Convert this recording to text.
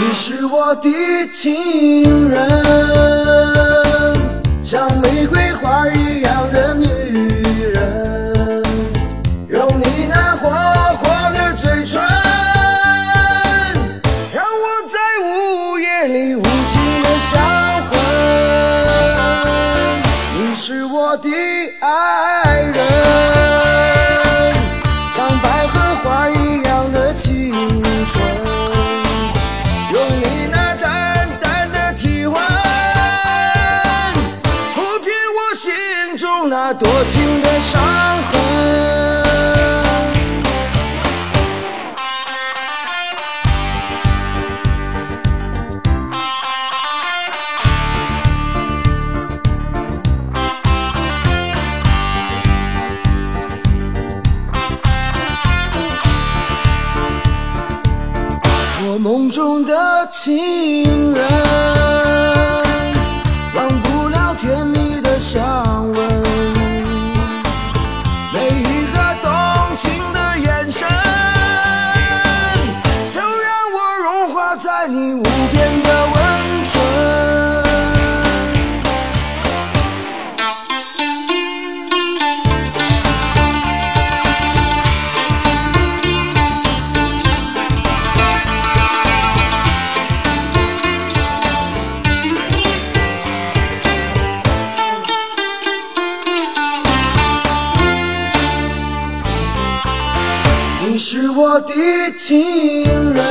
你是我的情人，像玫瑰花一样的女人，用你那火火的嘴唇，让我在午夜里无尽的想中那多情的伤痕。我梦中的情人，爱你无边的温存。你是我的情人，